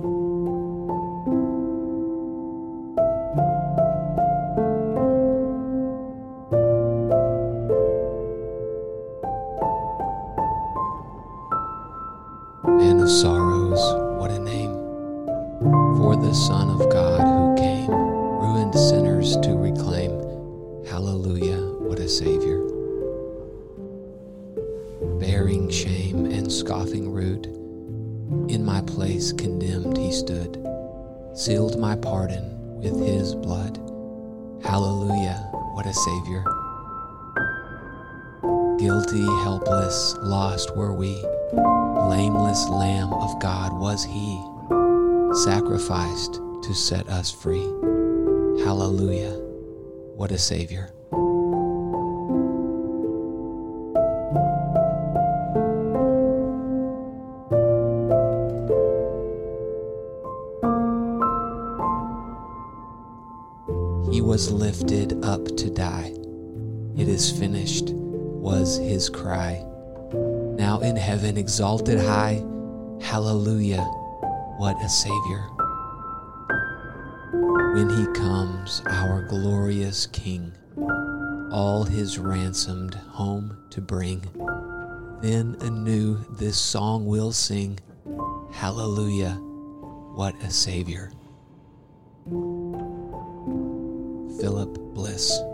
Man of sorrows, what a name for the Son of God who came, ruined sinners to reclaim. Hallelujah, what a Savior. Bearing shame and scoffing rude, in my place condemned he stood, sealed my pardon with his blood. Hallelujah, what a Savior. Guilty, helpless, lost were we. Blameless Lamb of God was he, sacrificed to set us free. Hallelujah, what a Savior. He was lifted up to die. It is finished, was his cry. Now in heaven, exalted high, hallelujah, what a Savior. When he comes, our glorious King, all his ransomed home to bring, then anew this song we'll sing, hallelujah, what a Savior. Philip Bliss.